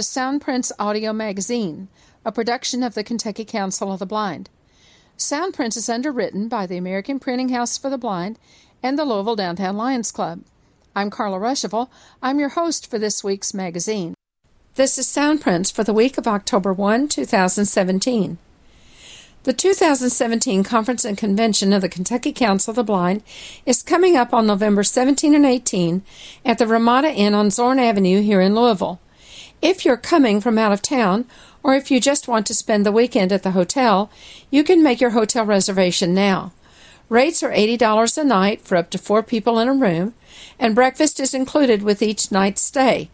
To Soundprints Audio Magazine, a production of the Kentucky Council of the Blind. Soundprints is underwritten by the American Printing House for the Blind and the Louisville Downtown Lions Club. I'm Carla Ruschival. I'm your host for this week's magazine. This is Soundprints for the week of October 1, 2017. The 2017 Conference and Convention of the Kentucky Council of the Blind is coming up on November 17 and 18 at the Ramada Inn on Zorn Avenue here in Louisville. If you're coming from out of town, or if you just want to spend the weekend at the hotel, you can make your hotel reservation now. Rates are $80 a night for up to four people in a room, and breakfast is included with each night's stay.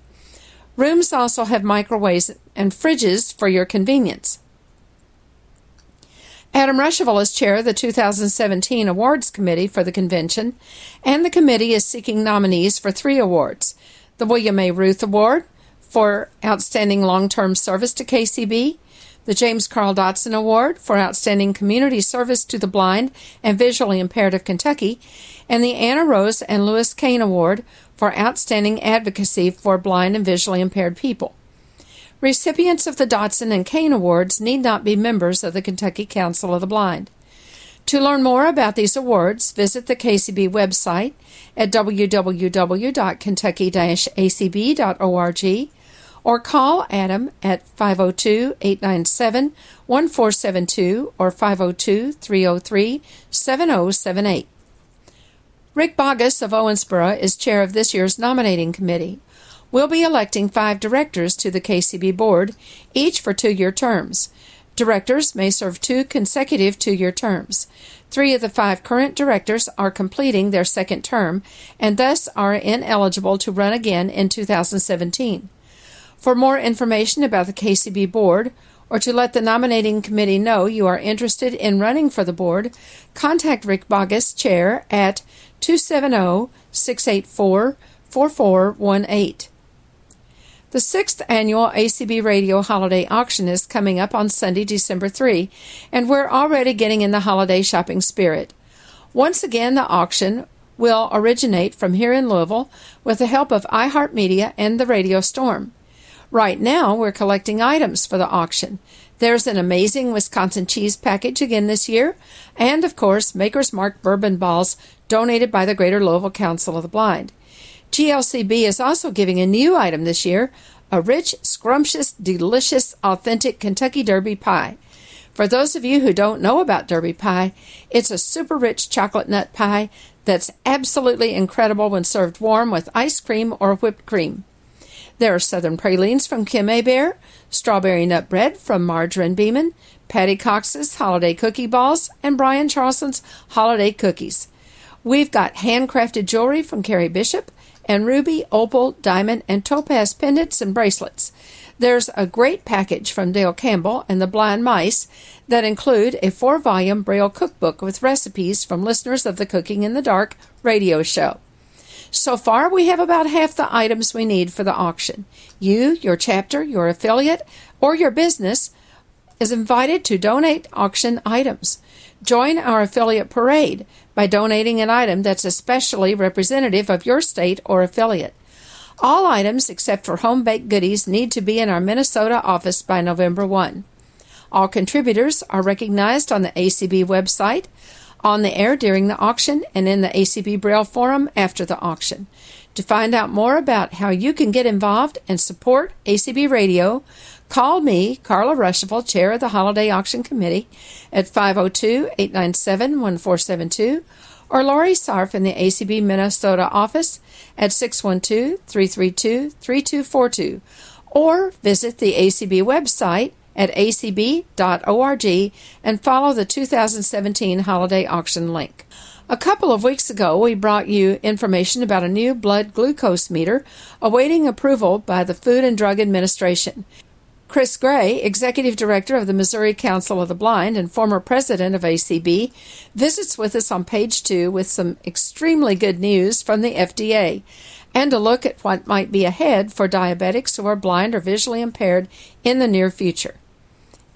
Rooms also have microwaves and fridges for your convenience. Adam Ruschival is chair of the 2017 Awards Committee for the convention, and the committee is seeking nominees for three awards the William A. Ruth Award, for Outstanding Long Term Service to KCB, the James Carl Dotson Award for Outstanding Community Service to the Blind and Visually Impaired of Kentucky, and the Anna Rose and Lewis Kane Award for Outstanding Advocacy for Blind and Visually Impaired People. Recipients of the Dotson and Kane Awards need not be members of the Kentucky Council of the Blind. To learn more about these awards, visit the KCB website at www.kentucky-acb.org or call Adam at 502 897 1472 or 502 303 7078. Rick Bogus of Owensboro is chair of this year's nominating committee. We'll be electing five directors to the KCB board, each for two year terms. Directors may serve two consecutive two year terms. Three of the five current directors are completing their second term and thus are ineligible to run again in 2017. For more information about the KCB board, or to let the nominating committee know you are interested in running for the board, contact Rick Bogus, Chair, at 270 684 4418. The sixth annual ACB Radio Holiday Auction is coming up on Sunday, December 3, and we're already getting in the holiday shopping spirit. Once again, the auction will originate from here in Louisville with the help of iHeartMedia and the Radio Storm. Right now, we're collecting items for the auction. There's an amazing Wisconsin cheese package again this year, and of course, Maker's Mark bourbon balls donated by the Greater Louisville Council of the Blind. GLCB is also giving a new item this year a rich, scrumptious, delicious, authentic Kentucky Derby pie. For those of you who don't know about Derby pie, it's a super rich chocolate nut pie that's absolutely incredible when served warm with ice cream or whipped cream. There are Southern Pralines from Kim A Bear, Strawberry Nut Bread from Margarine Beeman, Patty Cox's Holiday Cookie Balls, and Brian Charleston's Holiday Cookies. We've got handcrafted jewelry from Carrie Bishop and ruby, opal, diamond, and topaz pendants and bracelets. There's a great package from Dale Campbell and the Blind Mice that include a four volume Braille cookbook with recipes from listeners of the Cooking in the Dark radio show. So far, we have about half the items we need for the auction. You, your chapter, your affiliate, or your business is invited to donate auction items. Join our affiliate parade by donating an item that's especially representative of your state or affiliate. All items except for home baked goodies need to be in our Minnesota office by November 1. All contributors are recognized on the ACB website on the air during the auction and in the ACB Braille Forum after the auction. To find out more about how you can get involved and support ACB Radio, call me, Carla Ruschival, Chair of the Holiday Auction Committee, at 502 897 1472, or Laurie Sarf in the ACB Minnesota office at 612 332 3242, or visit the ACB website at acb.org and follow the 2017 holiday auction link. A couple of weeks ago, we brought you information about a new blood glucose meter awaiting approval by the Food and Drug Administration. Chris Gray, Executive Director of the Missouri Council of the Blind and former president of ACB, visits with us on page two with some extremely good news from the FDA and a look at what might be ahead for diabetics who are blind or visually impaired in the near future.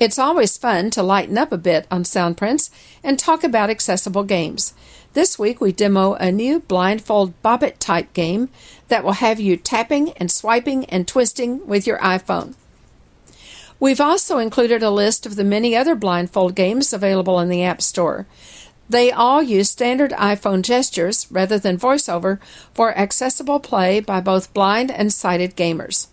It's always fun to lighten up a bit on Soundprints and talk about accessible games. This week we demo a new blindfold Bop It type game that will have you tapping and swiping and twisting with your iPhone. We've also included a list of the many other blindfold games available in the App Store. They all use standard iPhone gestures rather than voiceover for accessible play by both blind and sighted gamers.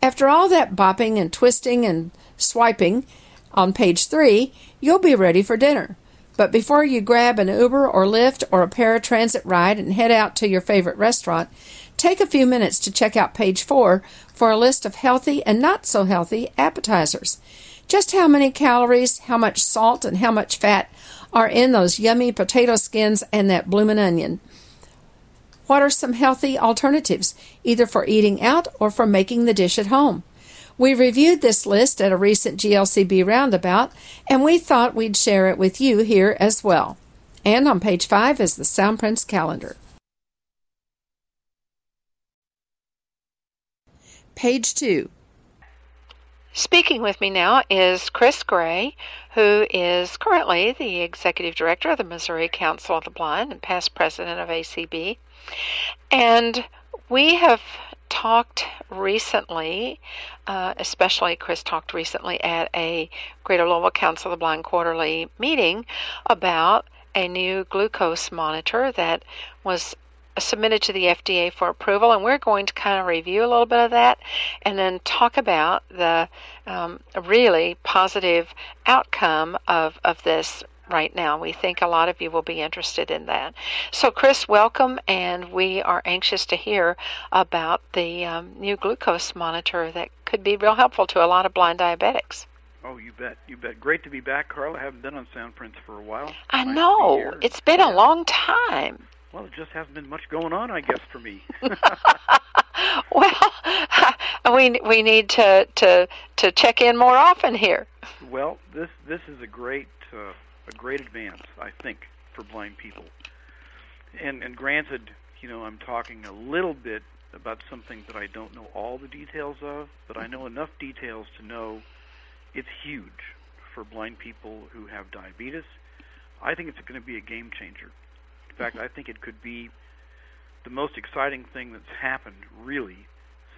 After all that bopping and twisting and swiping on page 3, you'll be ready for dinner. But before you grab an Uber or Lyft or a paratransit ride and head out to your favorite restaurant, take a few minutes to check out page 4 for a list of healthy and not so healthy appetizers. Just how many calories, how much salt, and how much fat are in those yummy potato skins and that bloomin' onion? What are some healthy alternatives, either for eating out or for making the dish at home? We reviewed this list at a recent GLCB roundabout, and we thought we'd share it with you here as well. And on page 5 is the Soundprints calendar. Page 2. Speaking with me now is Chris Gray, who is currently the Executive Director of the Missouri Council of the Blind and past President of ACB. And we have talked recently, uh, especially Chris talked recently at a Greater Louisville Council of the Blind quarterly meeting about a new glucose monitor that was submitted to the FDA for approval, and we're going to kind of review a little bit of that and then talk about the um, really positive outcome of, of this right now. We think a lot of you will be interested in that. So, Chris, welcome, and we are anxious to hear about the um, new glucose monitor that could be real helpful to a lot of blind diabetics. Oh, you bet, you bet. Great to be back, Carl. I haven't been on Soundprints for a while. I nice know. It's been yeah. a long time. Well, it just hasn't been much going on, I guess, for me. well, we we need to to to check in more often here. Well, this this is a great uh, a great advance, I think, for blind people. And and granted, you know, I'm talking a little bit about something that I don't know all the details of, but I mm-hmm. know enough details to know it's huge for blind people who have diabetes. I think it's going to be a game changer. In fact, mm-hmm. I think it could be the most exciting thing that's happened really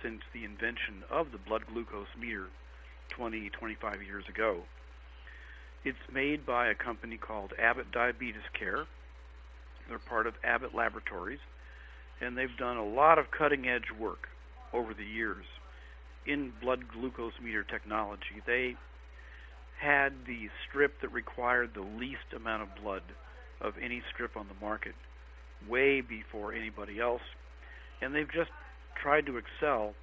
since the invention of the blood glucose meter 20, 25 years ago. It's made by a company called Abbott Diabetes Care. They're part of Abbott Laboratories, and they've done a lot of cutting edge work over the years in blood glucose meter technology. They had the strip that required the least amount of blood of any strip on the market way before anybody else, and they've just tried to excel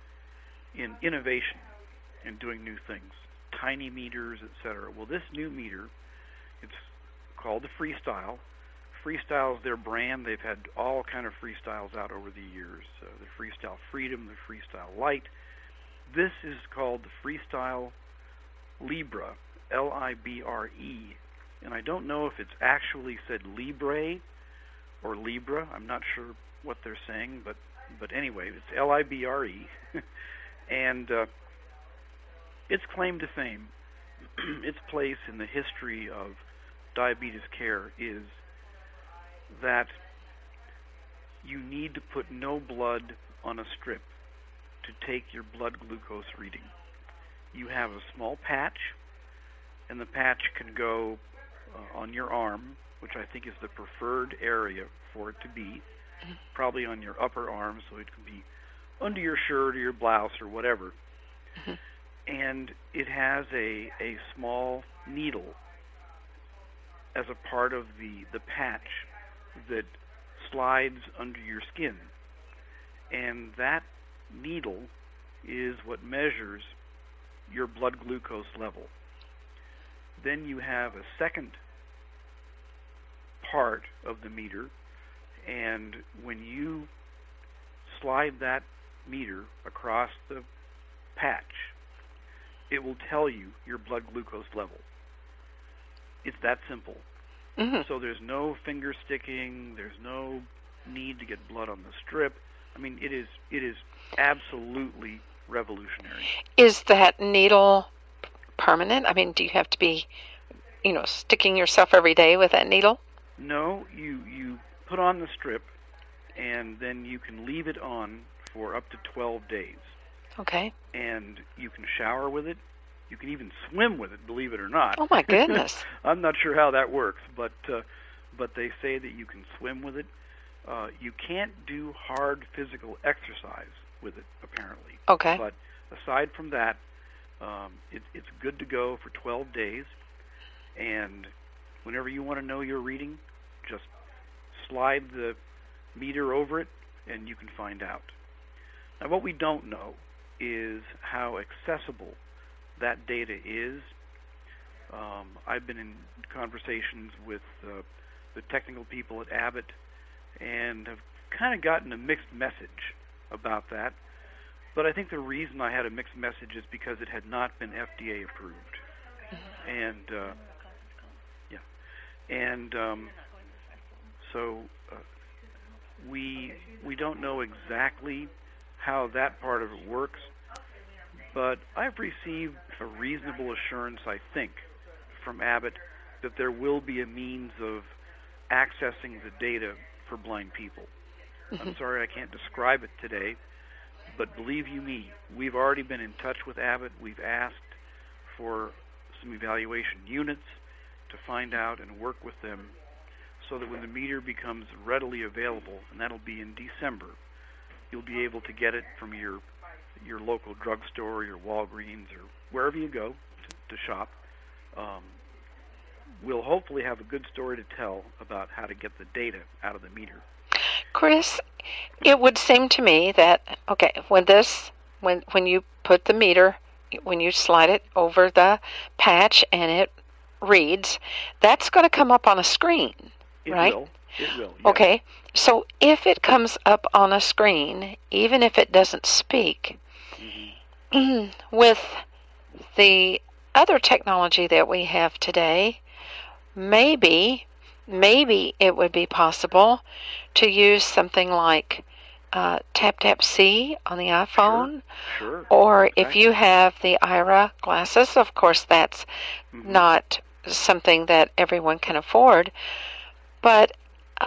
in innovation and doing new things tiny meters, etc. Well, this new meter, it's called the Freestyle. Freestyle is their brand. They've had all kind of Freestyles out over the years. Uh, the Freestyle Freedom, the Freestyle Lite. This is called the Freestyle Libre, L-I-B-R-E, and I don't know if it's actually said Libre or Libra. I'm not sure what they're saying, but but anyway, it's L-I-B-R-E, and uh, its claim to fame, its place in the history of diabetes care is that you need to put no blood on a strip to take your blood glucose reading. You have a small patch, and the patch can go uh, on your arm, which I think is the preferred area for it to be, mm-hmm. probably on your upper arm, so it can be under your shirt or your blouse or whatever. And it has a, a small needle as a part of the, the patch that slides under your skin. And that needle is what measures your blood glucose level. Then you have a second part of the meter, and when you slide that meter across the patch, it will tell you your blood glucose level. It's that simple. Mm-hmm. So there's no finger sticking. There's no need to get blood on the strip. I mean, it is it is absolutely revolutionary. Is that needle permanent? I mean, do you have to be, you know, sticking yourself every day with that needle? No, you you put on the strip, and then you can leave it on for up to 12 days. Okay. And you can shower with it. You can even swim with it, believe it or not. Oh my goodness! I'm not sure how that works, but uh, but they say that you can swim with it. Uh, you can't do hard physical exercise with it, apparently. Okay. But aside from that, um, it, it's good to go for 12 days. And whenever you want to know your reading, just slide the meter over it, and you can find out. Now, what we don't know is how accessible that data is. Um, I've been in conversations with uh, the technical people at Abbott and have kind of gotten a mixed message about that. But I think the reason I had a mixed message is because it had not been FDA approved, and uh, yeah, and um, so uh, we we don't know exactly how that part of it works. But I've received a reasonable assurance, I think, from Abbott that there will be a means of accessing the data for blind people. I'm sorry I can't describe it today, but believe you me, we've already been in touch with Abbott. We've asked for some evaluation units to find out and work with them so that when the meter becomes readily available, and that'll be in December, you'll be able to get it from your your local drugstore, your Walgreens, or wherever you go to, to shop. Um, we'll hopefully have a good story to tell about how to get the data out of the meter. Chris, it would seem to me that okay, when this when when you put the meter when you slide it over the patch and it reads, that's going to come up on a screen, It right? will. It will. yes. Okay. So if it comes up on a screen, even if it doesn't speak. with the other technology that we have today, maybe, maybe it would be possible to use something like uh, Tap Tap See on the iPhone, Sure. or if you have the Aira glasses, of course, that's Mhm. not something that everyone can afford, but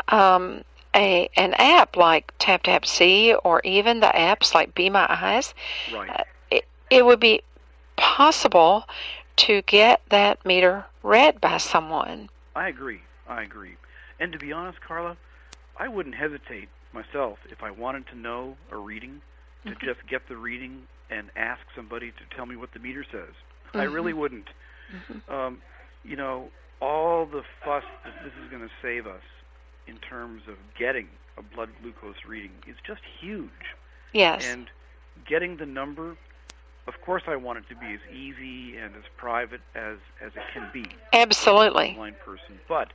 um, a an app like Tap Tap See or even the apps like Be My Eyes, Right. uh, it, would be possible to get that meter read by someone. I agree. I agree. And to be honest, Carla, I wouldn't hesitate myself if I wanted to know a reading to Mm-hmm. just get the reading and ask somebody to tell me what the meter says. I Mm-hmm. really wouldn't. Um, you know, all the fuss that this is going to save us in terms of getting a blood glucose reading is just huge. Yes. And getting the number, of course, I want it to be as easy and as private as as it can be Absolutely. blind person, but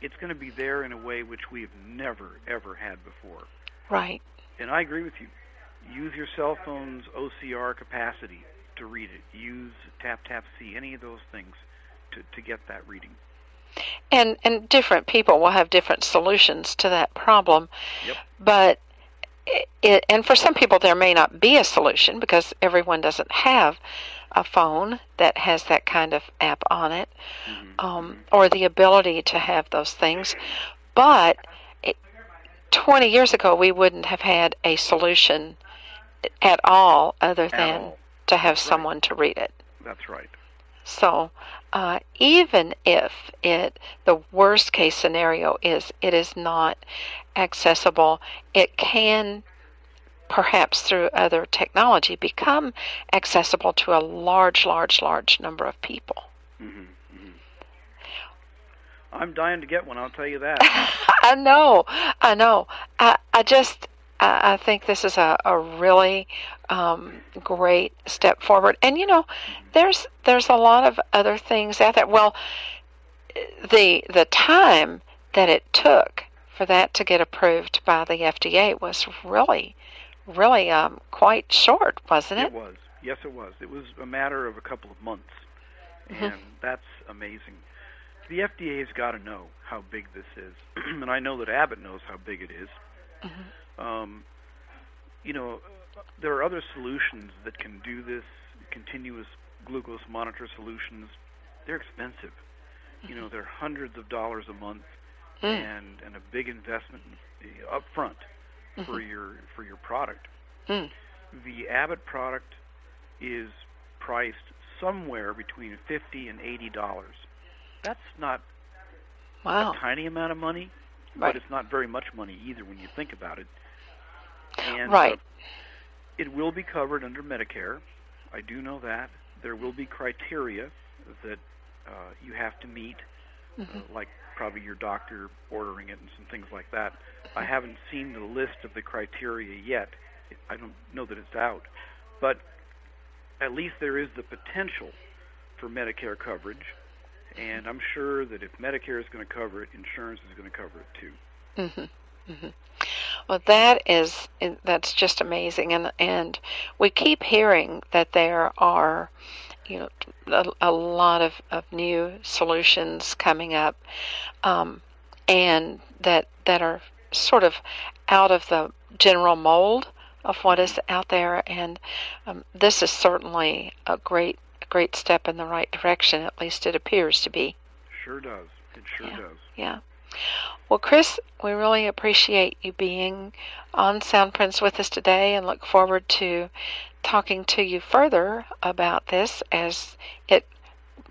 it's going to be there in a way which we have never ever had before. Right. And I agree with you. Use your cell phone's OCR capacity to read it. Use Tap Tap See, any of those things to, to get that reading. And and different people will have different solutions to that problem. Yep. But it, and for some people there may not be a solution because everyone doesn't have a phone that has that kind of app on it Mhm. um, or the ability to have those things. But it, 20 years ago, we wouldn't have had a solution at all other than all. to have right. someone to read it. That's right. So, uh, even if it the worst case scenario is it is not accessible, it can perhaps through other technology become accessible to a large, large, large number of people. hmm hmm I'm dying to get one. I'll tell you that. I know, I know. I, I just, I, I think this is a, a really um, great step forward. And you know, there's there's a lot of other things out there. Well, the the time that it took for that to get approved by the FDA was really, really um, quite short, wasn't it? It was. Yes, it was. It was a matter of a couple of months, and that's amazing. The FDA has got to know how big this is, and I know that Abbott knows how big it is. Um, you know, there are other solutions that can do this continuous glucose monitor solutions, they're expensive. You know, they're hundreds of dollars a month, Mm. and and a big investment up front for your for your product. Mm. The Abbott product is priced somewhere between fifty and eighty dollars. That's not Wow. a tiny amount of money, Right. but it's not very much money either when you think about it. And Right. uh, it will be covered under Medicare. I do know that. There will be criteria that uh, you have to meet, uh, like probably your doctor ordering it and some things like that. I haven't seen the list of the criteria yet. I don't know that it's out. But at least there is the potential for Medicare coverage. And I'm sure that if Medicare is going to cover it, insurance is going to cover it too. Mm-hmm. Mm-hmm. Well, that is that's just amazing, and and we keep hearing that there are, you know, a, a lot of, of new solutions coming up, um, and that that are sort of out of the general mold of what is out there, and um, this is certainly a great a great step in the right direction. At least it appears to be. Sure does. It sure Yeah. does. Yeah. Well, Chris, we really appreciate you being on Soundprints with us today and look forward to talking to you further about this as it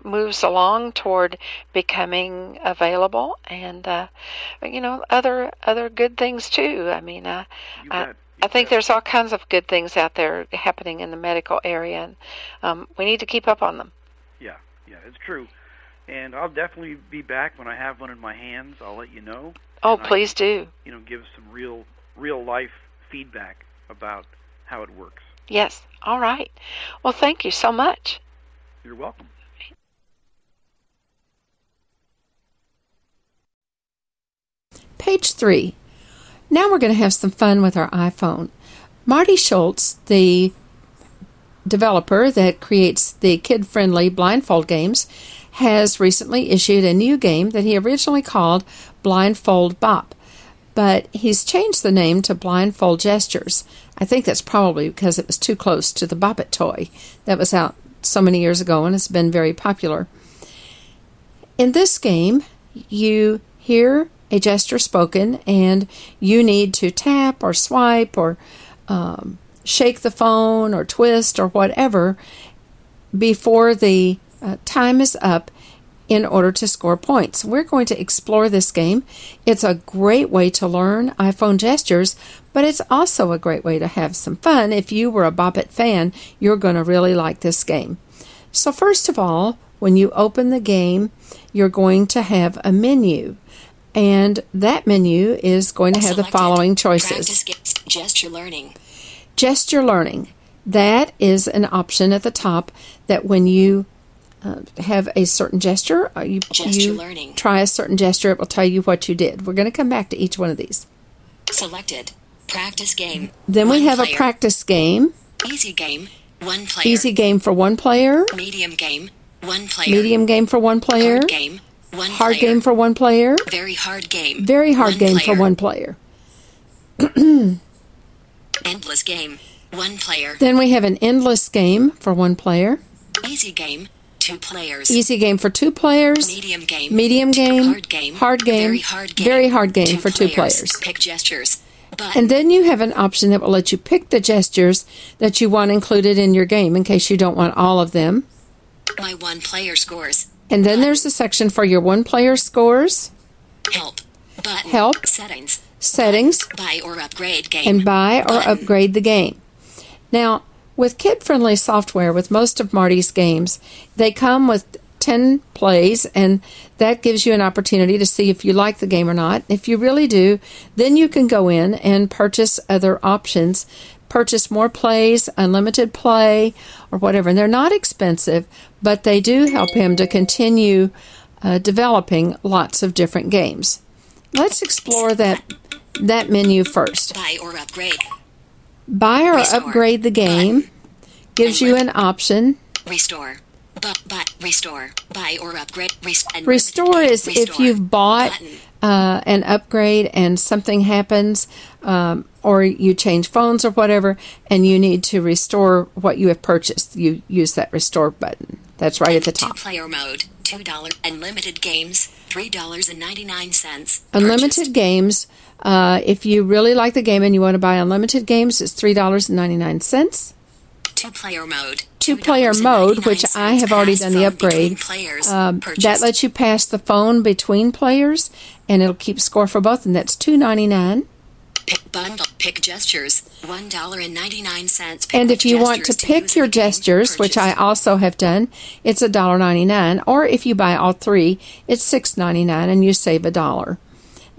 moves along toward becoming available and uh, you know other other good things too. I mean, uh, I- bet. I think there's all kinds of good things out there happening in the medical area, and um, we need to keep up on them. Yeah, yeah, it's true. And I'll definitely be back when I have one in my hands. I'll let you know. Oh, And I please do. you know, give some real, real life feedback about how it works. Yes. All right. Well, thank you so much. You're welcome. Page 3. Now we're going to have some fun with our iPhone. Marty Schultz, the developer that creates the kid friendly blindfold games, has recently issued a new game that he originally called Blindfold Bop, but he's changed the name to Blindfold Gestures. I think that's probably because it was too close to the Bop It toy that was out so many years ago and has been very popular. In this game, you hear a gesture spoken and you need to tap or swipe or um, shake the phone or twist or whatever before the uh, time is up in order to score points. We're going to explore this game. It's a great way to learn iPhone gestures, but it's also a great way to have some fun. If you were a Bop It fan, you're going to really like this game. So, first of all, when you open the game, you're going to have a menu. And that menu is going to have the following choices. Gesture learning. gesture learning. That is an option at the top that when you uh, have a certain gesture, uh, you, Gesture you learning. try a certain gesture, it will tell you what you did. We're going to come back to each one of these. Selected. Practice game. Then we One have a practice game, Easy game. One player. easy game for one player, Medium game. One player. medium game for one player, Hard game. One hard player. game for one player, Very hard game. very hard One game for one player. Endless game. One player. Then we have an endless game for one player, Easy game. Two players. easy game for two players, Medium game. medium game, Hard game. hard game, Very hard game. very hard game for two players. Pick gestures. Button. And then you have an option that will let you pick the gestures that you want included in your game in case you don't want all of them. My one player scores. And then there's a section for your one player scores, Help. Button. Help. Settings. settings, Buy or upgrade game. and buy or Button. upgrade the game. Now, with kid friendly software, with most of Marty's games, they come with 10 plays, and that gives you an opportunity to see if you like the game or not. If you really do, then you can go in and purchase other options, purchase more plays, unlimited play, or whatever. And they're not expensive, but they do help him to continue uh, developing lots of different games. Let's explore that that menu first. Buy or upgrade. Buy or Restore. upgrade the game gives you an option. Restore. But but restore. Buy or upgrade. Res- and Restore is if you've bought uh, an upgrade and something happens, um, or you change phones or whatever, and you need to restore what you have purchased, you use that restore button. That's right at the top. Two-player mode, $2. Unlimited games, $3.99. Unlimited games. Uh, if you really like the game and you want to buy unlimited games, it's three dollars and ninety nine cents. Two-player mode. Two-player mode, which I have already done the upgrade. Um, that lets you pass the phone between players, and it'll keep score for both, and that's two ninety nine. Pick bundle. Pick gestures. One dollar and ninety nine cents. And if you want to pick your gestures, which I also have done, it's a dollar ninety nine. Or if you buy all three, it's six ninety nine, and you save a dollar.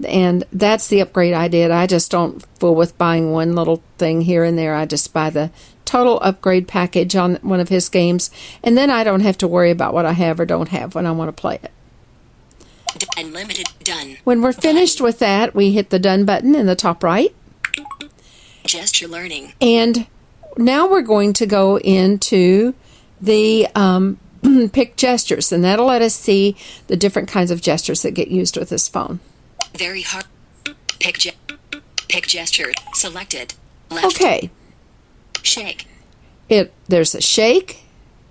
And that's the upgrade I did. I just don't fool with buying one little thing here and there. I just buy the total upgrade package on one of his games, and then I don't have to worry about what I have or don't have when I want to play it. Unlimited. Done. When we're finished with that, we hit the done button in the top right. Gesture learning. And now we're going to go into the um, pick gestures, and that'll let us see the different kinds of gestures that get used with this phone. Very hard. Pick ge- Pick gesture. Selected. Left. Okay, Shake. it there's a shake,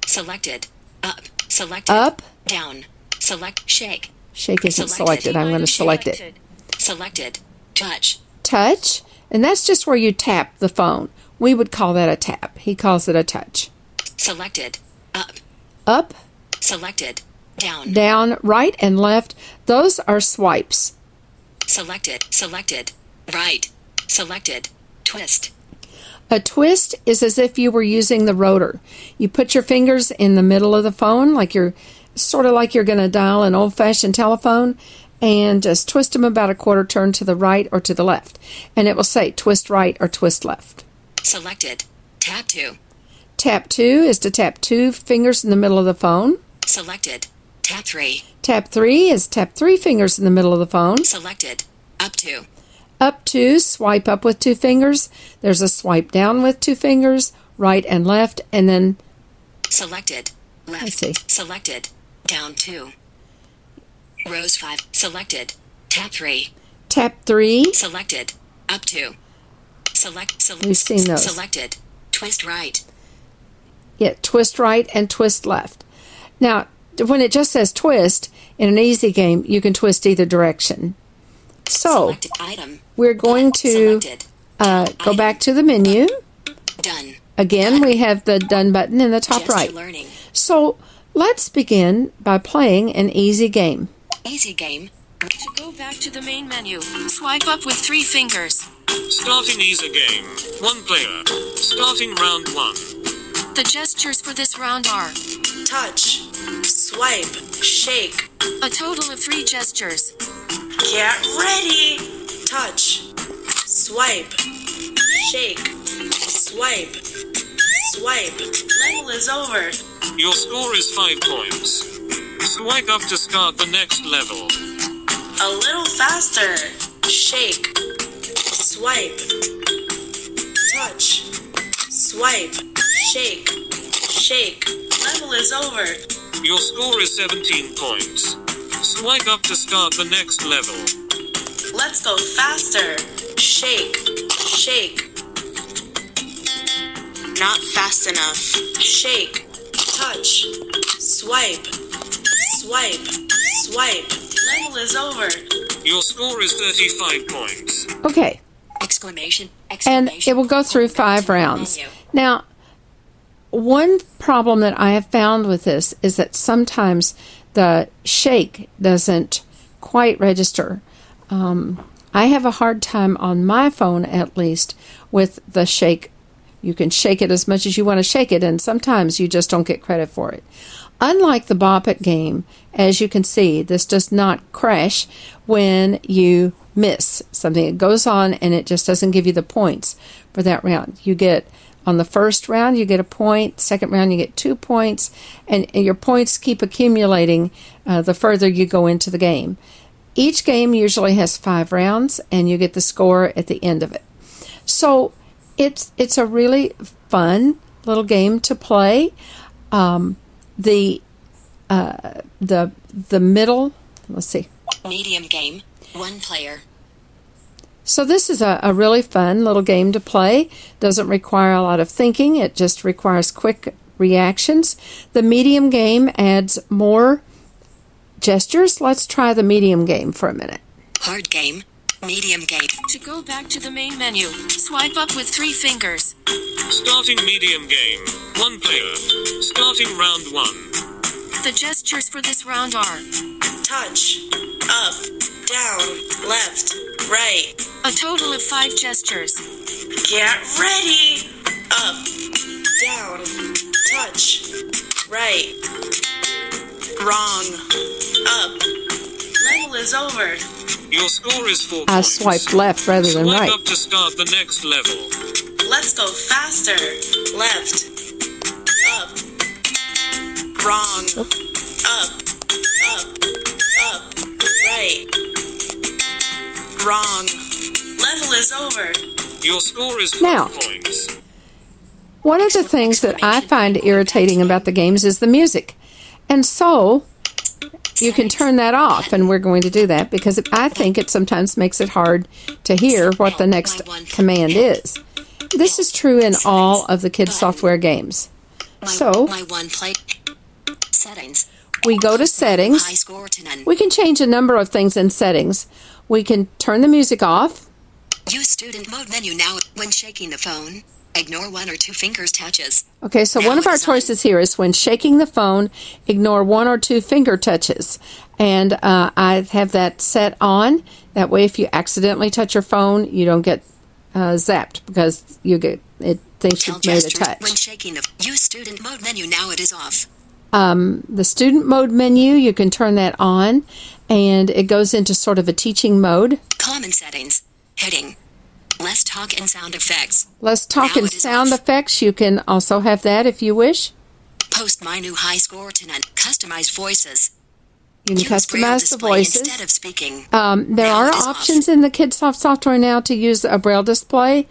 Selected. Up. Selected. up. Down. Select. Shake. Shake isn't Selected. selected. I'm going to select it. Selected. Touch. Touch, and that's just where you tap the phone. We would call that a tap. He calls it a touch. Selected. Up. Up, Selected. Down. down, right, and left. Those are swipes. Selected. Selected. Right. Selected. Twist. A twist is as if you were using the rotor. You put your fingers in the middle of the phone, like you're sort of like you're going to dial an old fashioned telephone, and just twist them about a quarter turn to the right or to the left. And it will say twist right or twist left. Selected. Tap 2. Tap two is to tap two fingers in the middle of the phone. Selected. Tap 3. Tap three is tap three fingers in the middle of the phone. Selected. Up 2. Up two, swipe up with two fingers. There's a swipe down with two fingers, right and left, and then Selected. Left. I see. Selected. Down 2. Rows 5. Selected. Tap 3. tap three. Selected. Up 2. Select. Sel- We've seen those. Selected. Twist right. Yeah, twist right and twist left. Now, when it just says twist in an easy game, you can twist either direction. So we're going to uh, go back to the menu. Done. Again, we have the done button in the top right. So let's begin by playing an easy game. Easy game. To go back to the main menu, swipe up with three fingers. Starting easy game. One player. Starting round one. The gestures for this round are touch, swipe, shake, a total of three gestures. get ready, touch, swipe, shake, swipe, swipe. Level is over. Your score is 5 points. Swipe up to start the next level. A little faster, shake, swipe, touch, swipe, shake, shake. Level is over. Your score is 17 points. Swipe up to start the next level. Let's go faster. Shake, shake. Not fast enough. Shake, touch, swipe, swipe, swipe. Level is over. Your score is 35 points. Okay, Exclamation. Exclamation. and it will go through five rounds. Now, one problem that I have found with this is that sometimes the shake doesn't quite register. Um, I have a hard time on my phone, at least, with the shake. You can shake it as much as you want to shake it, and sometimes you just don't get credit for it. Unlike the Bop It game, as you can see, this does not crash when you miss something. It goes on and it just doesn't give you the points for that round. You get on the first round, you get a point. Second round, you get two points, and, and your points keep accumulating uh, the further you go into the game. Each game usually has five rounds, and you get the score at the end of it. So it's it's a really fun little game to play. Um, the uh, the the middle. Let's see. Medium game. One player. So, this is a, a really fun little game to play. Doesn't require a lot of thinking, it just requires quick reactions. The medium game adds more gestures. Let's try the medium game for a minute. Hard game. Medium game. To go back to the main menu, swipe up with three fingers. Starting medium game. One player. Starting round one. The gestures for this round are touch, up, down, left, right. a total of five gestures. Get ready! Up, down, touch, right, wrong, up. Level is over. Your score is four I points. swiped left rather than Swipe right. up to start the next level. Let's go faster. Left, up, wrong, up, up, up, right, wrong. Level is over. Your score is five Now. points. One of the things that I find irritating about the games is the music. And so you can turn that off, and we're going to do that because I think it sometimes makes it hard to hear what the next command is. This is true in all of the kids' software games. So- my one play. Settings. We go to settings. score to none. We can change a number of things in settings. We can turn the music off. Use student mode menu now when shaking the phone. Ignore one or two fingers touches. Okay, so Now one of our it's on. choices here is when shaking the phone, ignore one or two finger touches. And uh, I have that set on. That way, if you accidentally touch your phone, you don't get uh, zapped because you get it thinks you've made a gestures when shaking the use student mode menu now it is off. The student mode menu, you can turn that on, and it goes into sort of a teaching mode. Common settings. Heading. Less talk and sound effects. Let's talk Now and sound off. effects. You can also have that if you wish. Post my new high score to none. Customize voices. You can Use customize the voices. Instead of speaking. Um, there Now are is off. options in the KidSoft software now to use a braille display.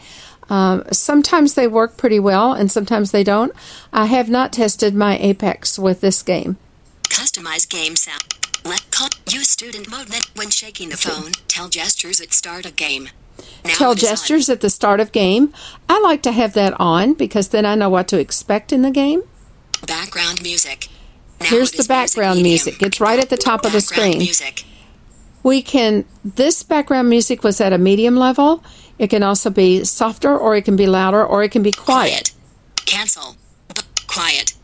Um, sometimes they work pretty well, and sometimes they don't. I have not tested my Apex with this game. Customize game sound. Let call, use student mode when shaking the phone. Tell gestures at start of game. Now Tell is on. gestures at the start of game. I like to have that on because then I know what to expect in the game. Background music. Now Here's the background medium. music. It's right at the top of the screen. Music. We can, this background music was at a medium level. It can also be softer, or it can be louder, or it can be quiet. Cancel. B- quiet.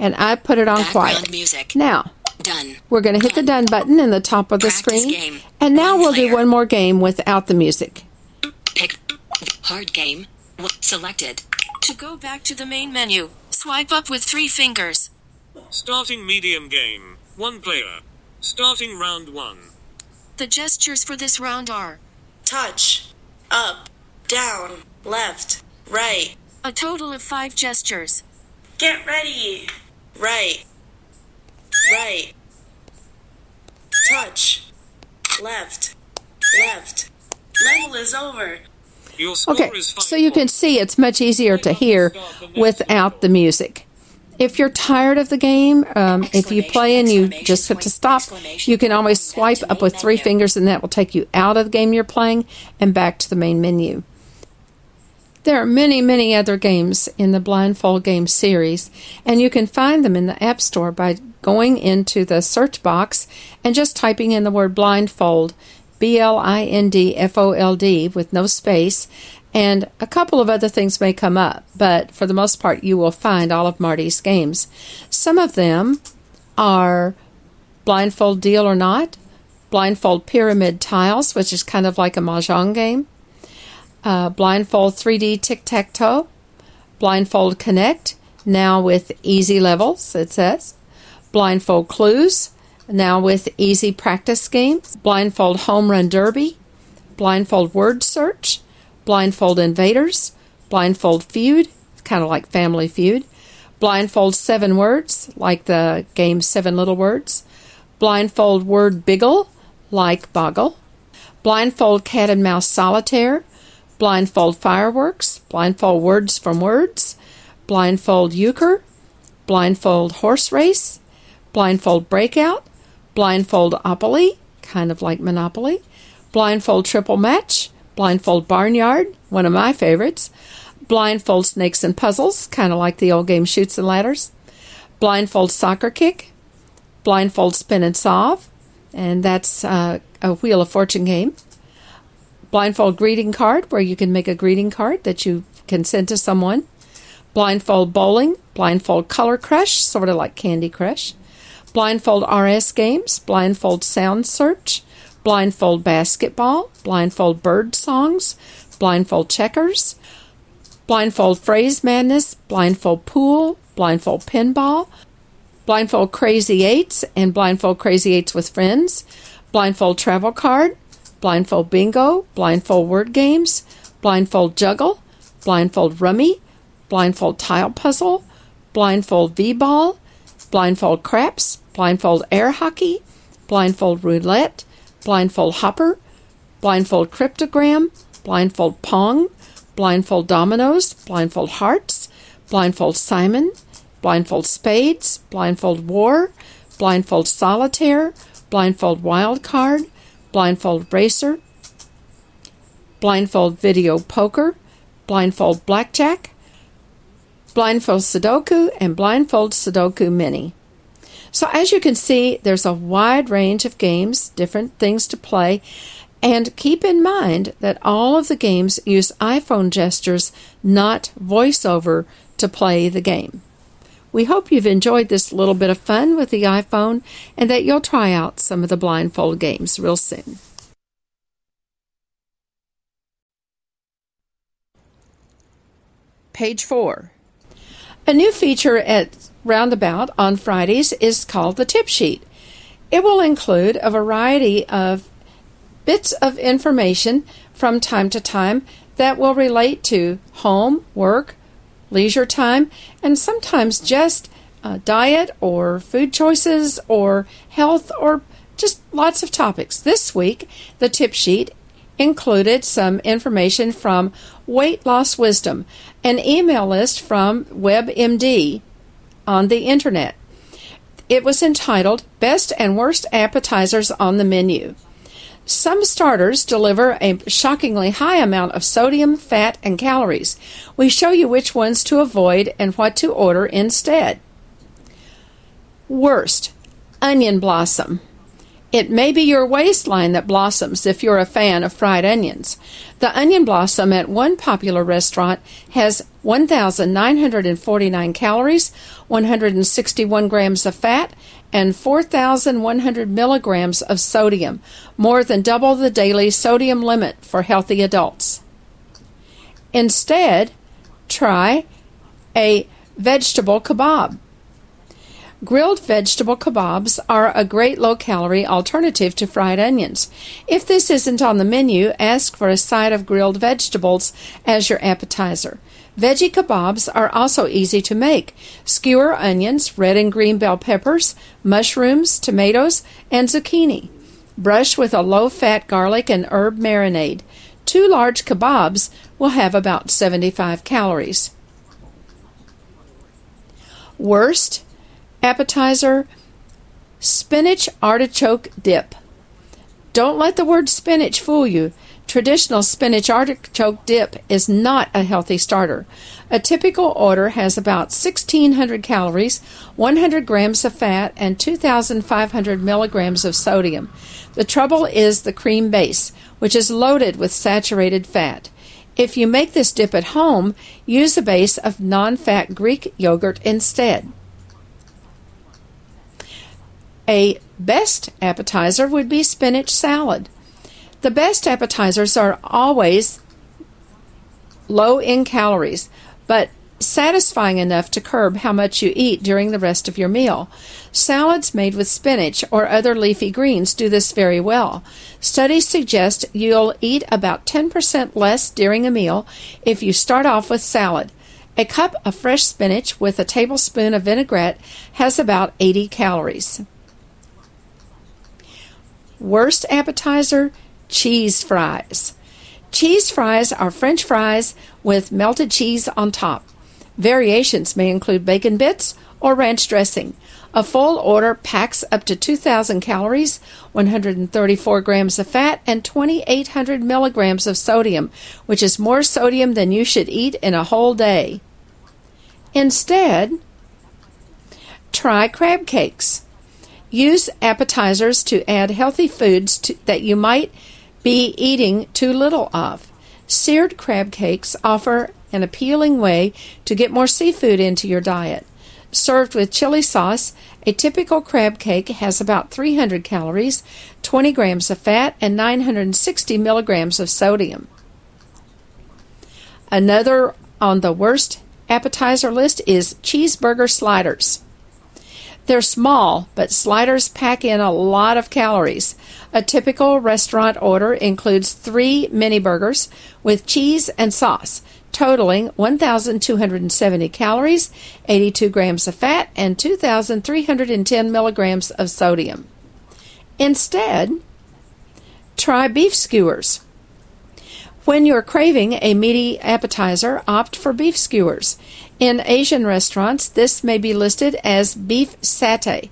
And I put it on Background quiet. music. Now, Done. We're going to hit the done button in the top of the Practice screen. game. And now One we'll do one more game without the music. Pick. Hard game. Selected. To go back to the main menu, swipe up with three fingers. Starting medium game. One player. Starting round one. The gestures for this round are Touch, up, down, left, right. a total of five gestures. Get ready. Right, right. Touch, left, left. Level is over. Okay, so you can see it's much easier to hear without the music. If you're tired of the game, um, if you play and you just hit to stop, you can always swipe up with three fingers and that will take you out of the game you're playing and back to the main menu. There are many, many other games in the Blindfold Game series, and you can find them in the App Store by going into the search box and just typing in the word blindfold, B L I N D F O L D, with no space, and a couple of other things may come up, but for the most part, you will find all of Marty's games. Some of them are Blindfold Deal or Not, Blindfold Pyramid Tiles, which is kind of like a Mahjong game uh, Blindfold 3D Tic Tac Toe, Blindfold Connect, now with easy levels, it says, Blindfold Clues, now with easy practice games, Blindfold Home Run Derby, Blindfold Word Search, Blindfold Invaders, Blindfold Feud, kind of like Family Feud, Blindfold Seven Words, like the game Seven Little Words, Blindfold Word Biggle, like Boggle, Blindfold Cat and Mouse Solitaire, Blindfold Fireworks, Blindfold Words from Words, Blindfold Euchre, Blindfold Horse Race, Blindfold Breakout, Blindfold Opoly, kind of like Monopoly. Blindfold Triple Match. Blindfold Barnyard, one of my favorites. Blindfold Snakes and Puzzles, kind of like the old game Chutes and Ladders. Blindfold Soccer Kick. Blindfold Spin and Solve, and that's uh, a Wheel of Fortune game. Blindfold Greeting Card, where you can make a greeting card that you can send to someone. Blindfold Bowling. Blindfold Color Crush, sort of like Candy Crush. Blindfold RS Games. Blindfold Sound Search. Blindfold Basketball. Blindfold Bird Songs. Blindfold Checkers. Blindfold Phrase Madness. Blindfold Pool. Blindfold Pinball. Blindfold Crazy Eights and Blindfold Crazy Eights with Friends, Blindfold Travel Card, Blindfold Bingo, Blindfold Word Games, Blindfold Juggle, Blindfold Rummy, Blindfold Tile Puzzle, Blindfold V Ball, Blindfold Craps, Blindfold Air Hockey, Blindfold Roulette, Blindfold Hopper, Blindfold Cryptogram, Blindfold Pong, Blindfold Dominoes, Blindfold Hearts, Blindfold Simon, Blindfold Spades, Blindfold War, Blindfold Solitaire, Blindfold Wild Card, Blindfold Racer, Blindfold Video Poker, Blindfold Blackjack, Blindfold Sudoku, and Blindfold Sudoku Mini. So, as you can see, there's a wide range of games, different things to play, and keep in mind that all of the games use iPhone gestures, not voiceover, to play the game. We hope you've enjoyed this little bit of fun with the iPhone and that you'll try out some of the blindfold games real soon. Page 4. A new feature at Roundabout on Fridays is called the Tip Sheet. It will include a variety of bits of information from time to time that will relate to home, work, leisure time, and sometimes just uh, diet or food choices or health or just lots of topics. This week, the tip sheet included some information from Weight Loss Wisdom, an email list from WebMD on the internet. It was entitled Best and Worst Appetizers on the Menu. Some starters deliver a shockingly high amount of sodium, fat, and calories. We show you which ones to avoid and what to order instead. Worst, onion blossom. It may be your waistline that blossoms if you're a fan of fried onions. The onion blossom at one popular restaurant has 1,949 calories, 161 grams of fat, and 4,100 milligrams of sodium, more than double the daily sodium limit for healthy adults. Instead, try a vegetable kebab. Grilled vegetable kebabs are a great low calorie alternative to fried onions. If this isn't on the menu, ask for a side of grilled vegetables as your appetizer. Veggie kebabs are also easy to make. Skewer onions, red and green bell peppers, mushrooms, tomatoes, and zucchini. Brush with a low fat garlic and herb marinade. Two large kebabs will have about 75 calories. Worst appetizer spinach artichoke dip. Don't let the word spinach fool you. Traditional spinach artichoke dip is not a healthy starter. A typical order has about 1,600 calories, 100 grams of fat, and 2,500 milligrams of sodium. The trouble is the cream base, which is loaded with saturated fat. If you make this dip at home, use a base of non fat Greek yogurt instead. A best appetizer would be spinach salad. The best appetizers are always low in calories, but satisfying enough to curb how much you eat during the rest of your meal. Salads made with spinach or other leafy greens do this very well. Studies suggest you'll eat about 10% less during a meal if you start off with salad. A cup of fresh spinach with a tablespoon of vinaigrette has about 80 calories. Worst appetizer cheese fries. Cheese fries are French fries with melted cheese on top. Variations may include bacon bits or ranch dressing. A full order packs up to 2,000 calories, 134 grams of fat, and 2,800 milligrams of sodium, which is more sodium than you should eat in a whole day. Instead, try crab cakes. Use appetizers to add healthy foods to, that you might be eating too little of. Seared crab cakes offer an appealing way to get more seafood into your diet. Served with chili sauce, a typical crab cake has about 300 calories, 20 grams of fat, and 960 milligrams of sodium. Another on the worst appetizer list is cheeseburger sliders. They're small, but sliders pack in a lot of calories. A typical restaurant order includes three mini burgers with cheese and sauce, totaling 1,270 calories, 82 grams of fat, and 2,310 milligrams of sodium. Instead, try beef skewers. When you're craving a meaty appetizer, opt for beef skewers. In Asian restaurants, this may be listed as beef satay.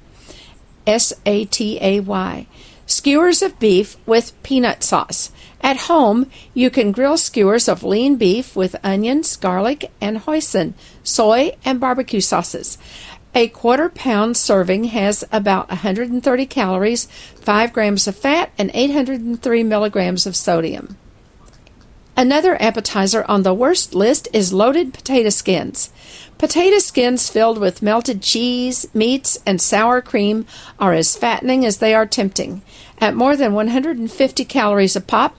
S A T A Y. Skewers of beef with peanut sauce. At home, you can grill skewers of lean beef with onions, garlic, and hoisin, soy, and barbecue sauces. A quarter pound serving has about 130 calories, 5 grams of fat, and 803 milligrams of sodium. Another appetizer on the worst list is loaded potato skins. Potato skins filled with melted cheese, meats, and sour cream are as fattening as they are tempting. At more than 150 calories a pop,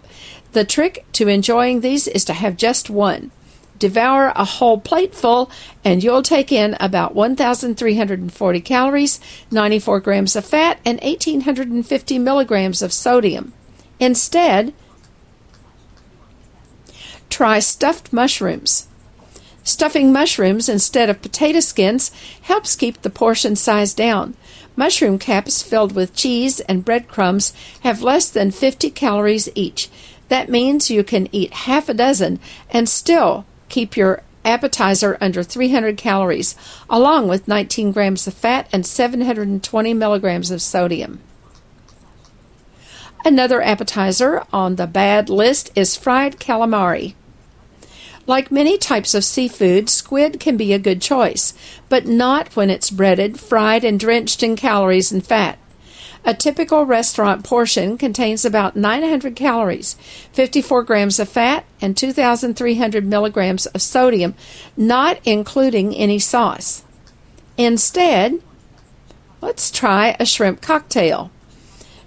the trick to enjoying these is to have just one. Devour a whole plateful, and you'll take in about 1,340 calories, 94 grams of fat, and 1,850 milligrams of sodium. Instead, try stuffed mushrooms. Stuffing mushrooms instead of potato skins helps keep the portion size down. Mushroom caps filled with cheese and breadcrumbs have less than 50 calories each. That means you can eat half a dozen and still keep your appetizer under 300 calories, along with 19 grams of fat and 720 milligrams of sodium. Another appetizer on the bad list is fried calamari. Like many types of seafood, squid can be a good choice, but not when it's breaded, fried, and drenched in calories and fat. A typical restaurant portion contains about 900 calories, 54 grams of fat, and 2,300 milligrams of sodium, not including any sauce. Instead, let's try a shrimp cocktail.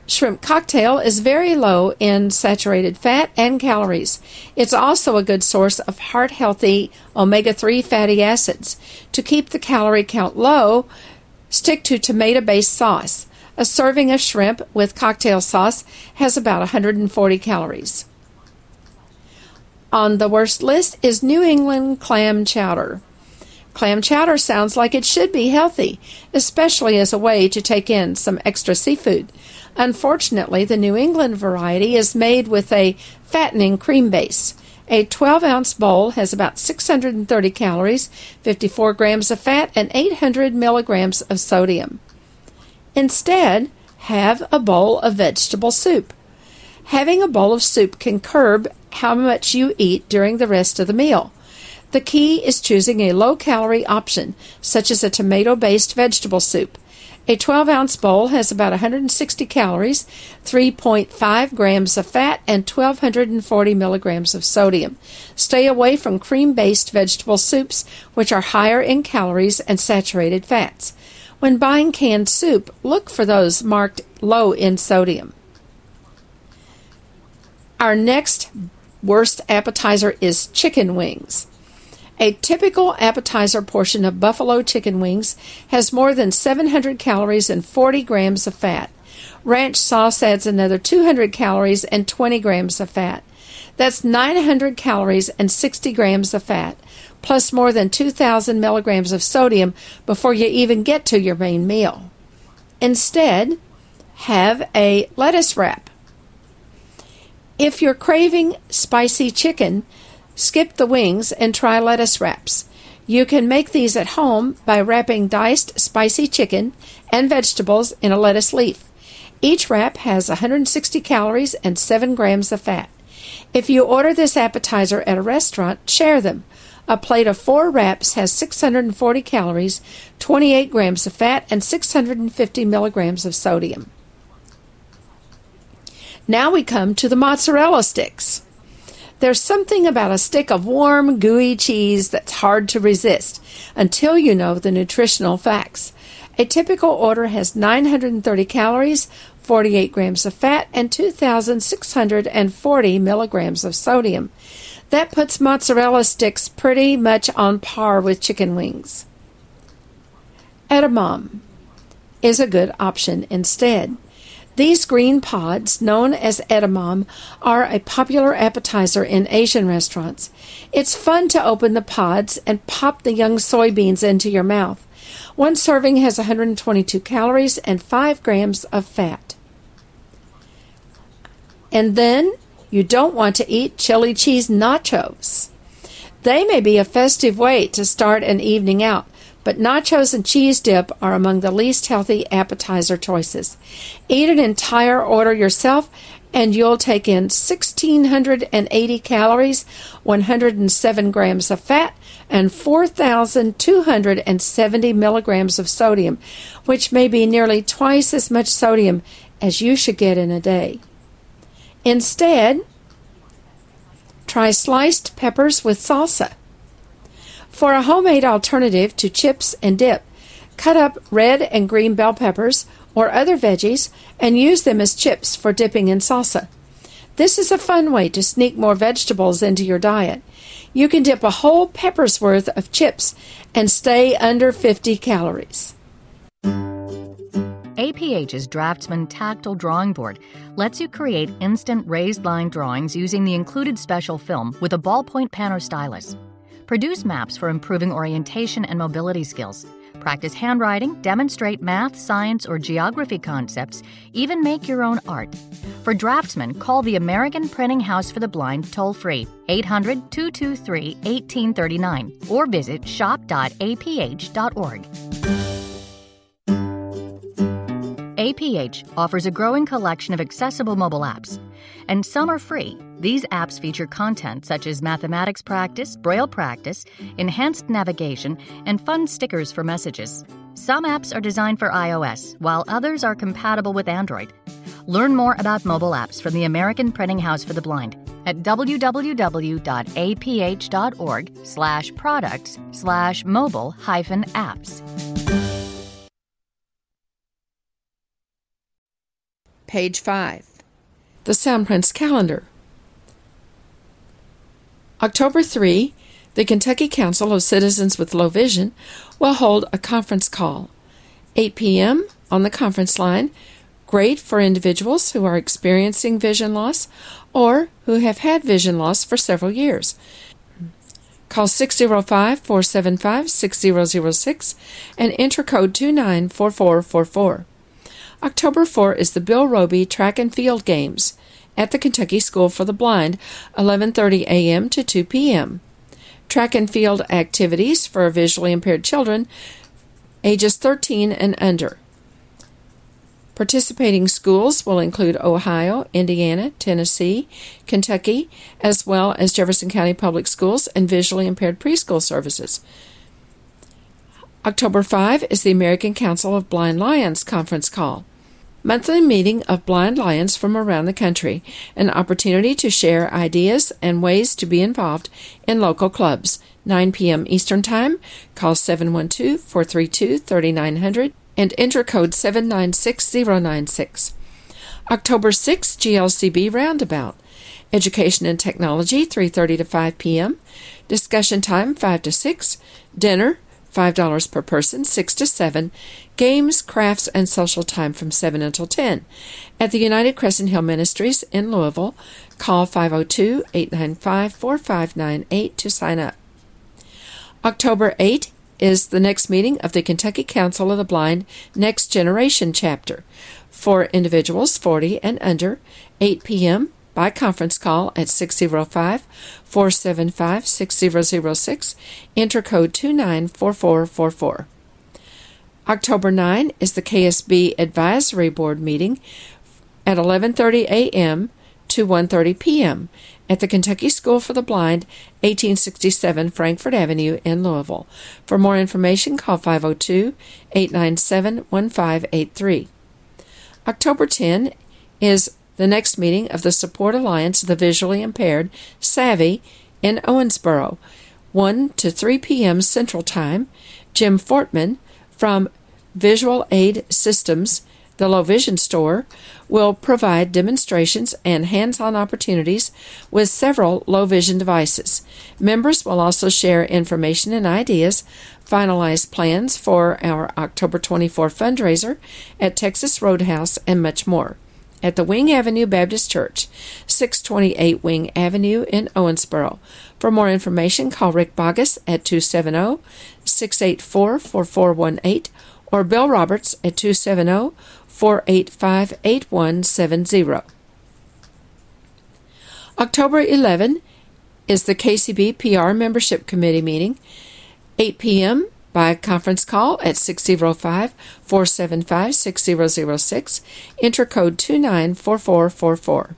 Shrimp cocktail is very low in saturated fat and calories. It's also a good source of heart healthy omega 3 fatty acids. To keep the calorie count low, stick to tomato based sauce. A serving of shrimp with cocktail sauce has about 140 calories. On the worst list is New England clam chowder. Clam chowder sounds like it should be healthy, especially as a way to take in some extra seafood. Unfortunately, the New England variety is made with a fattening cream base. A 12 ounce bowl has about 630 calories, 54 grams of fat, and 800 milligrams of sodium. Instead, have a bowl of vegetable soup. Having a bowl of soup can curb how much you eat during the rest of the meal. The key is choosing a low calorie option, such as a tomato based vegetable soup. A 12 ounce bowl has about 160 calories, 3.5 grams of fat, and 1240 milligrams of sodium. Stay away from cream based vegetable soups, which are higher in calories and saturated fats. When buying canned soup, look for those marked low in sodium. Our next worst appetizer is chicken wings. A typical appetizer portion of buffalo chicken wings has more than 700 calories and 40 grams of fat. Ranch sauce adds another 200 calories and 20 grams of fat. That's 900 calories and 60 grams of fat, plus more than 2,000 milligrams of sodium before you even get to your main meal. Instead, have a lettuce wrap. If you're craving spicy chicken, Skip the wings and try lettuce wraps. You can make these at home by wrapping diced spicy chicken and vegetables in a lettuce leaf. Each wrap has 160 calories and 7 grams of fat. If you order this appetizer at a restaurant, share them. A plate of four wraps has 640 calories, 28 grams of fat, and 650 milligrams of sodium. Now we come to the mozzarella sticks. There's something about a stick of warm, gooey cheese that's hard to resist until you know the nutritional facts. A typical order has 930 calories, 48 grams of fat, and 2,640 milligrams of sodium. That puts mozzarella sticks pretty much on par with chicken wings. Edamame is a good option instead. These green pods, known as edamame, are a popular appetizer in Asian restaurants. It's fun to open the pods and pop the young soybeans into your mouth. One serving has 122 calories and 5 grams of fat. And then you don't want to eat chili cheese nachos. They may be a festive way to start an evening out, but nachos and cheese dip are among the least healthy appetizer choices. Eat an entire order yourself and you'll take in 1680 calories, 107 grams of fat, and 4,270 milligrams of sodium, which may be nearly twice as much sodium as you should get in a day. Instead, try sliced peppers with salsa. For a homemade alternative to chips and dip, cut up red and green bell peppers or other veggies and use them as chips for dipping in salsa. This is a fun way to sneak more vegetables into your diet. You can dip a whole pepper's worth of chips and stay under 50 calories. APH's Draftsman Tactile Drawing Board lets you create instant raised line drawings using the included special film with a ballpoint pen or stylus. Produce maps for improving orientation and mobility skills. Practice handwriting, demonstrate math, science, or geography concepts, even make your own art. For draftsmen, call the American Printing House for the Blind toll free 800 223 1839 or visit shop.aph.org. APH offers a growing collection of accessible mobile apps, and some are free. These apps feature content such as mathematics practice, braille practice, enhanced navigation, and fun stickers for messages. Some apps are designed for iOS, while others are compatible with Android. Learn more about mobile apps from the American Printing House for the Blind at www.aph.org slash products slash mobile hyphen apps. Page 5. The Soundprints Calendar. October 3, the Kentucky Council of Citizens with Low Vision will hold a conference call. 8 p.m. on the conference line, great for individuals who are experiencing vision loss or who have had vision loss for several years. Call 605 475 6006 and enter code 294444. October 4 is the Bill Roby Track and Field Games at the Kentucky School for the Blind, 11:30 a.m. to 2 p.m. Track and field activities for visually impaired children ages 13 and under. Participating schools will include Ohio, Indiana, Tennessee, Kentucky, as well as Jefferson County Public Schools and visually impaired preschool services. October 5 is the American Council of Blind Lions conference call. Monthly meeting of blind lions from around the country, an opportunity to share ideas and ways to be involved in local clubs. 9 p.m. Eastern Time. Call 712 432 3900 and enter code 796096. October 6 GLCB Roundabout. Education and Technology 3:30 to 5 p.m. Discussion time 5 to 6. Dinner $5 per person, 6 to 7. Games, crafts, and social time from 7 until 10. At the United Crescent Hill Ministries in Louisville, call 502 895 4598 to sign up. October 8 is the next meeting of the Kentucky Council of the Blind Next Generation chapter for individuals 40 and under, 8 p.m. by conference call at 605 475 6006, enter code 294444. October 9 is the KSB Advisory Board meeting at 11:30 a.m. to 1:30 p.m. at the Kentucky School for the Blind, 1867 Frankfort Avenue in Louisville. For more information, call 502-897-1583. October 10 is the next meeting of the Support Alliance of the Visually Impaired, SAVI, in Owensboro, 1 to 3 p.m. Central Time. Jim Fortman from Visual Aid Systems, the Low Vision Store, will provide demonstrations and hands on opportunities with several low vision devices. Members will also share information and ideas, finalize plans for our October 24 fundraiser at Texas Roadhouse, and much more. At the Wing Avenue Baptist Church, 628 Wing Avenue in Owensboro. For more information, call Rick Bogus at 270 684 4418 or Bill Roberts at 270 485 8170. October 11 is the KCB PR Membership Committee meeting, 8 p.m. by conference call at 605 475 6006, enter code 294444.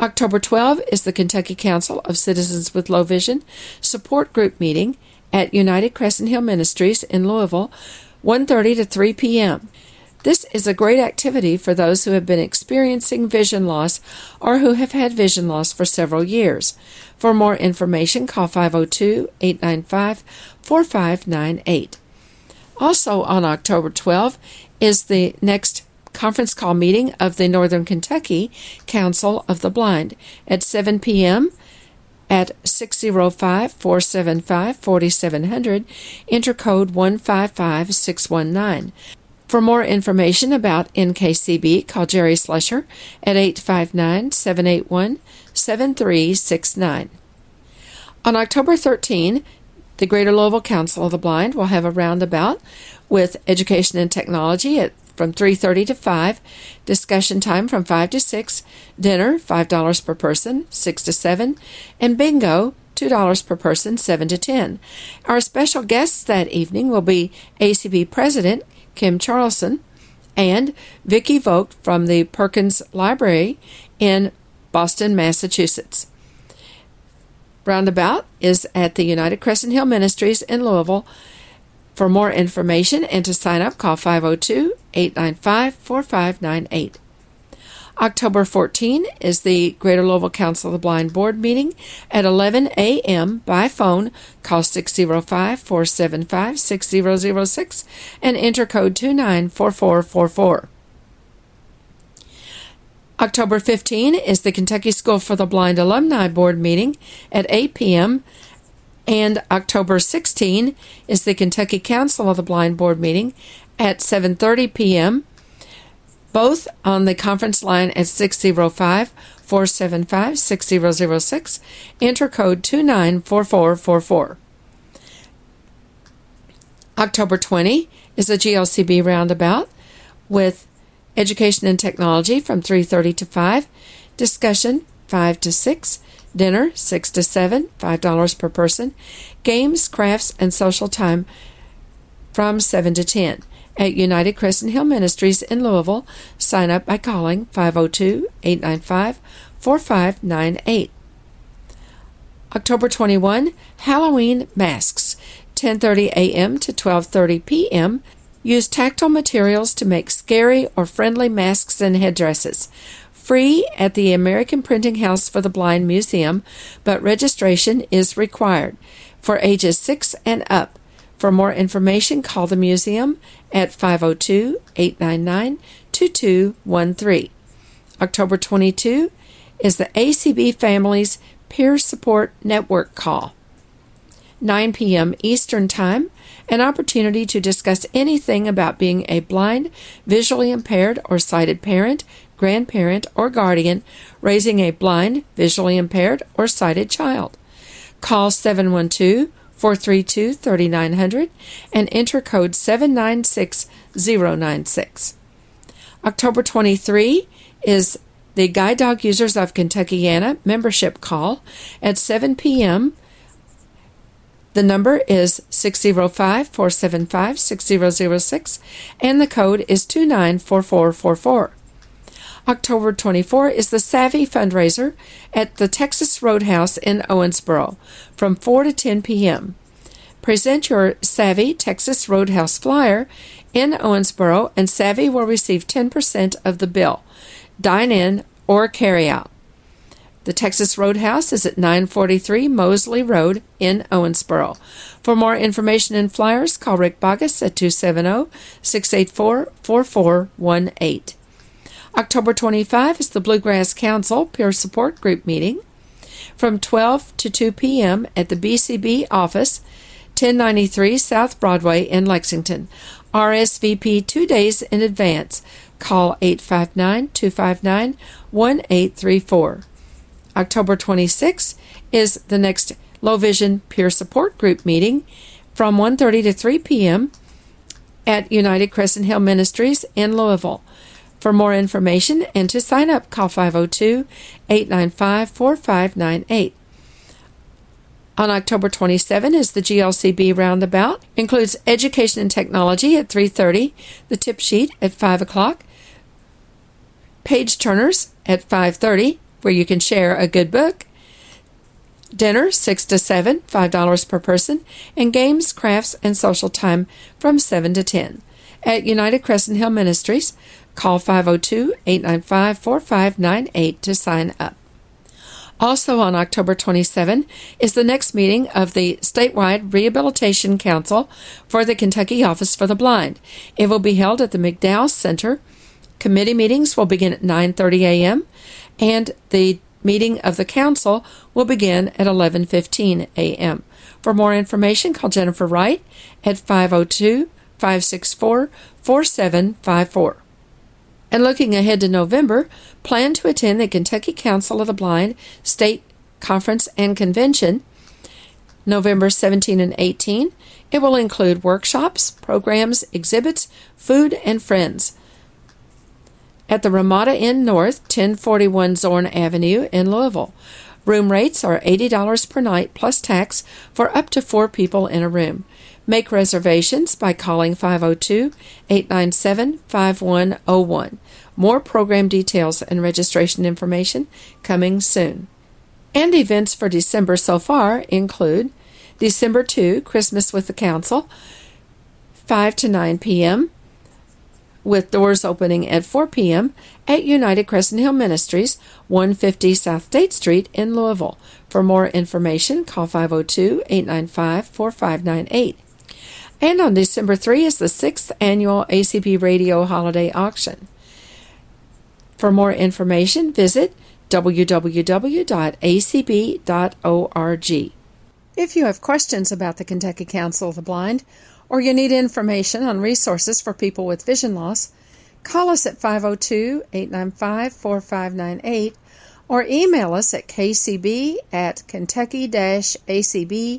October 12 is the Kentucky Council of Citizens with Low Vision support group meeting at United Crescent Hill Ministries in Louisville, 1:30 to 3 p.m. This is a great activity for those who have been experiencing vision loss or who have had vision loss for several years. For more information, call 502 895 4598. Also on October 12 is the next conference call meeting of the Northern Kentucky Council of the Blind at 7 p.m. at 605 475 4700, enter code 155619. For more information about NKCB, call Jerry Slusher at 859 781 7369. On October 13, the Greater Louisville Council of the Blind will have a roundabout with education and technology at from 3:30 to 5, discussion time from 5 to 6, dinner $5 per person, 6 to 7, and bingo $2 per person, 7 to 10. Our special guests that evening will be ACB President Kim Charlson and Vicki Vogt from the Perkins Library in Boston, Massachusetts. Roundabout is at the United Crescent Hill Ministries in Louisville. For more information and to sign up, call 502 895 4598. October 14 is the Greater Louisville Council of the Blind Board meeting at 11 a.m. by phone. Call 605 475 6006 and enter code 294444. October 15 is the Kentucky School for the Blind Alumni Board meeting at 8 p.m. And October 16 is the Kentucky Council of the Blind Board meeting at 7:30 p.m. Both on the conference line at 605 475 6006. Enter code 294444. October 20 is a GLCB roundabout with education and technology from 3:30 to 5, discussion 5 to 6, dinner 6 to 7, $5 per person, games, crafts and social time from 7 to 10 at United Crescent Hill Ministries in Louisville. Sign up by calling 502-895-4598. October 21, Halloween masks, 10:30 a.m. to 12:30 p.m. Use tactile materials to make scary or friendly masks and headdresses. Free at the American Printing House for the Blind Museum, but registration is required for ages 6 and up. For more information, call the museum at 502 899 2213. October 22 is the ACB Families Peer Support Network call. 9 p.m. Eastern Time, an opportunity to discuss anything about being a blind, visually impaired, or sighted parent, grandparent, or guardian raising a blind, visually impaired, or sighted child. Call 712 432 3900 and enter code 796096. October 23 is the Guide Dog Users of Kentuckiana membership call at 7 p.m. The number is 605 475 6006 and the code is 294444. October 24 is the SAVI fundraiser at the Texas Roadhouse in Owensboro from 4 to 10 p.m. Present your SAVI Texas Roadhouse flyer in Owensboro and SAVI will receive 10% of the bill. Dine in or carry out. The Texas Roadhouse is at 943 Mosley Road in Owensboro. For more information and flyers, call Rick Bogus at 270 684 4418. October 25 is the Bluegrass Council Peer Support Group meeting from 12 to 2 p.m. at the BCB office, 1093 South Broadway in Lexington. RSVP two days in advance. Call 859 259 1834. October 26 is the next Low Vision Peer Support Group meeting from 1:30 to 3 p.m. at United Crescent Hill Ministries in Louisville. For more information and to sign up, call 502 895 4598. On October 27 is the GLCB Roundabout. Includes education and technology at 3.30, the tip sheet at 5 o'clock, page turners at 5.30, where you can share a good book, dinner 6 to 7, $5 per person, and games, crafts, and social time from 7 to 10. At United Crescent Hill Ministries, Call 502 895 4598 to sign up. Also on October 27 is the next meeting of the Statewide Rehabilitation Council for the Kentucky Office for the Blind. It will be held at the McDowell Center. Committee meetings will begin at 9:30 a.m. and the meeting of the council will begin at 11:15 a.m. For more information, call Jennifer Wright at 502 564 4754. And looking ahead to November, plan to attend the Kentucky Council of the Blind State Conference and Convention November 17 and 18. It will include workshops, programs, exhibits, food, and friends. At the Ramada Inn North, 1041 Zorn Avenue in Louisville. Room rates are $80 per night plus tax for up to four people in a room. Make reservations by calling 502 897 5101. More program details and registration information coming soon. And events for December so far include December 2, Christmas with the Council, 5 to 9 p.m., with doors opening at 4 p.m. at United Crescent Hill Ministries, 150 South State Street in Louisville. For more information, call 502 895 4598. And on December 3 is the sixth annual ACB Radio Holiday Auction. For more information, visit www.acb.org. If you have questions about the Kentucky Council of the Blind, or you need information on resources for people with vision loss, call us at 502 895 4598 or email us at kcb at kentucky acb.org.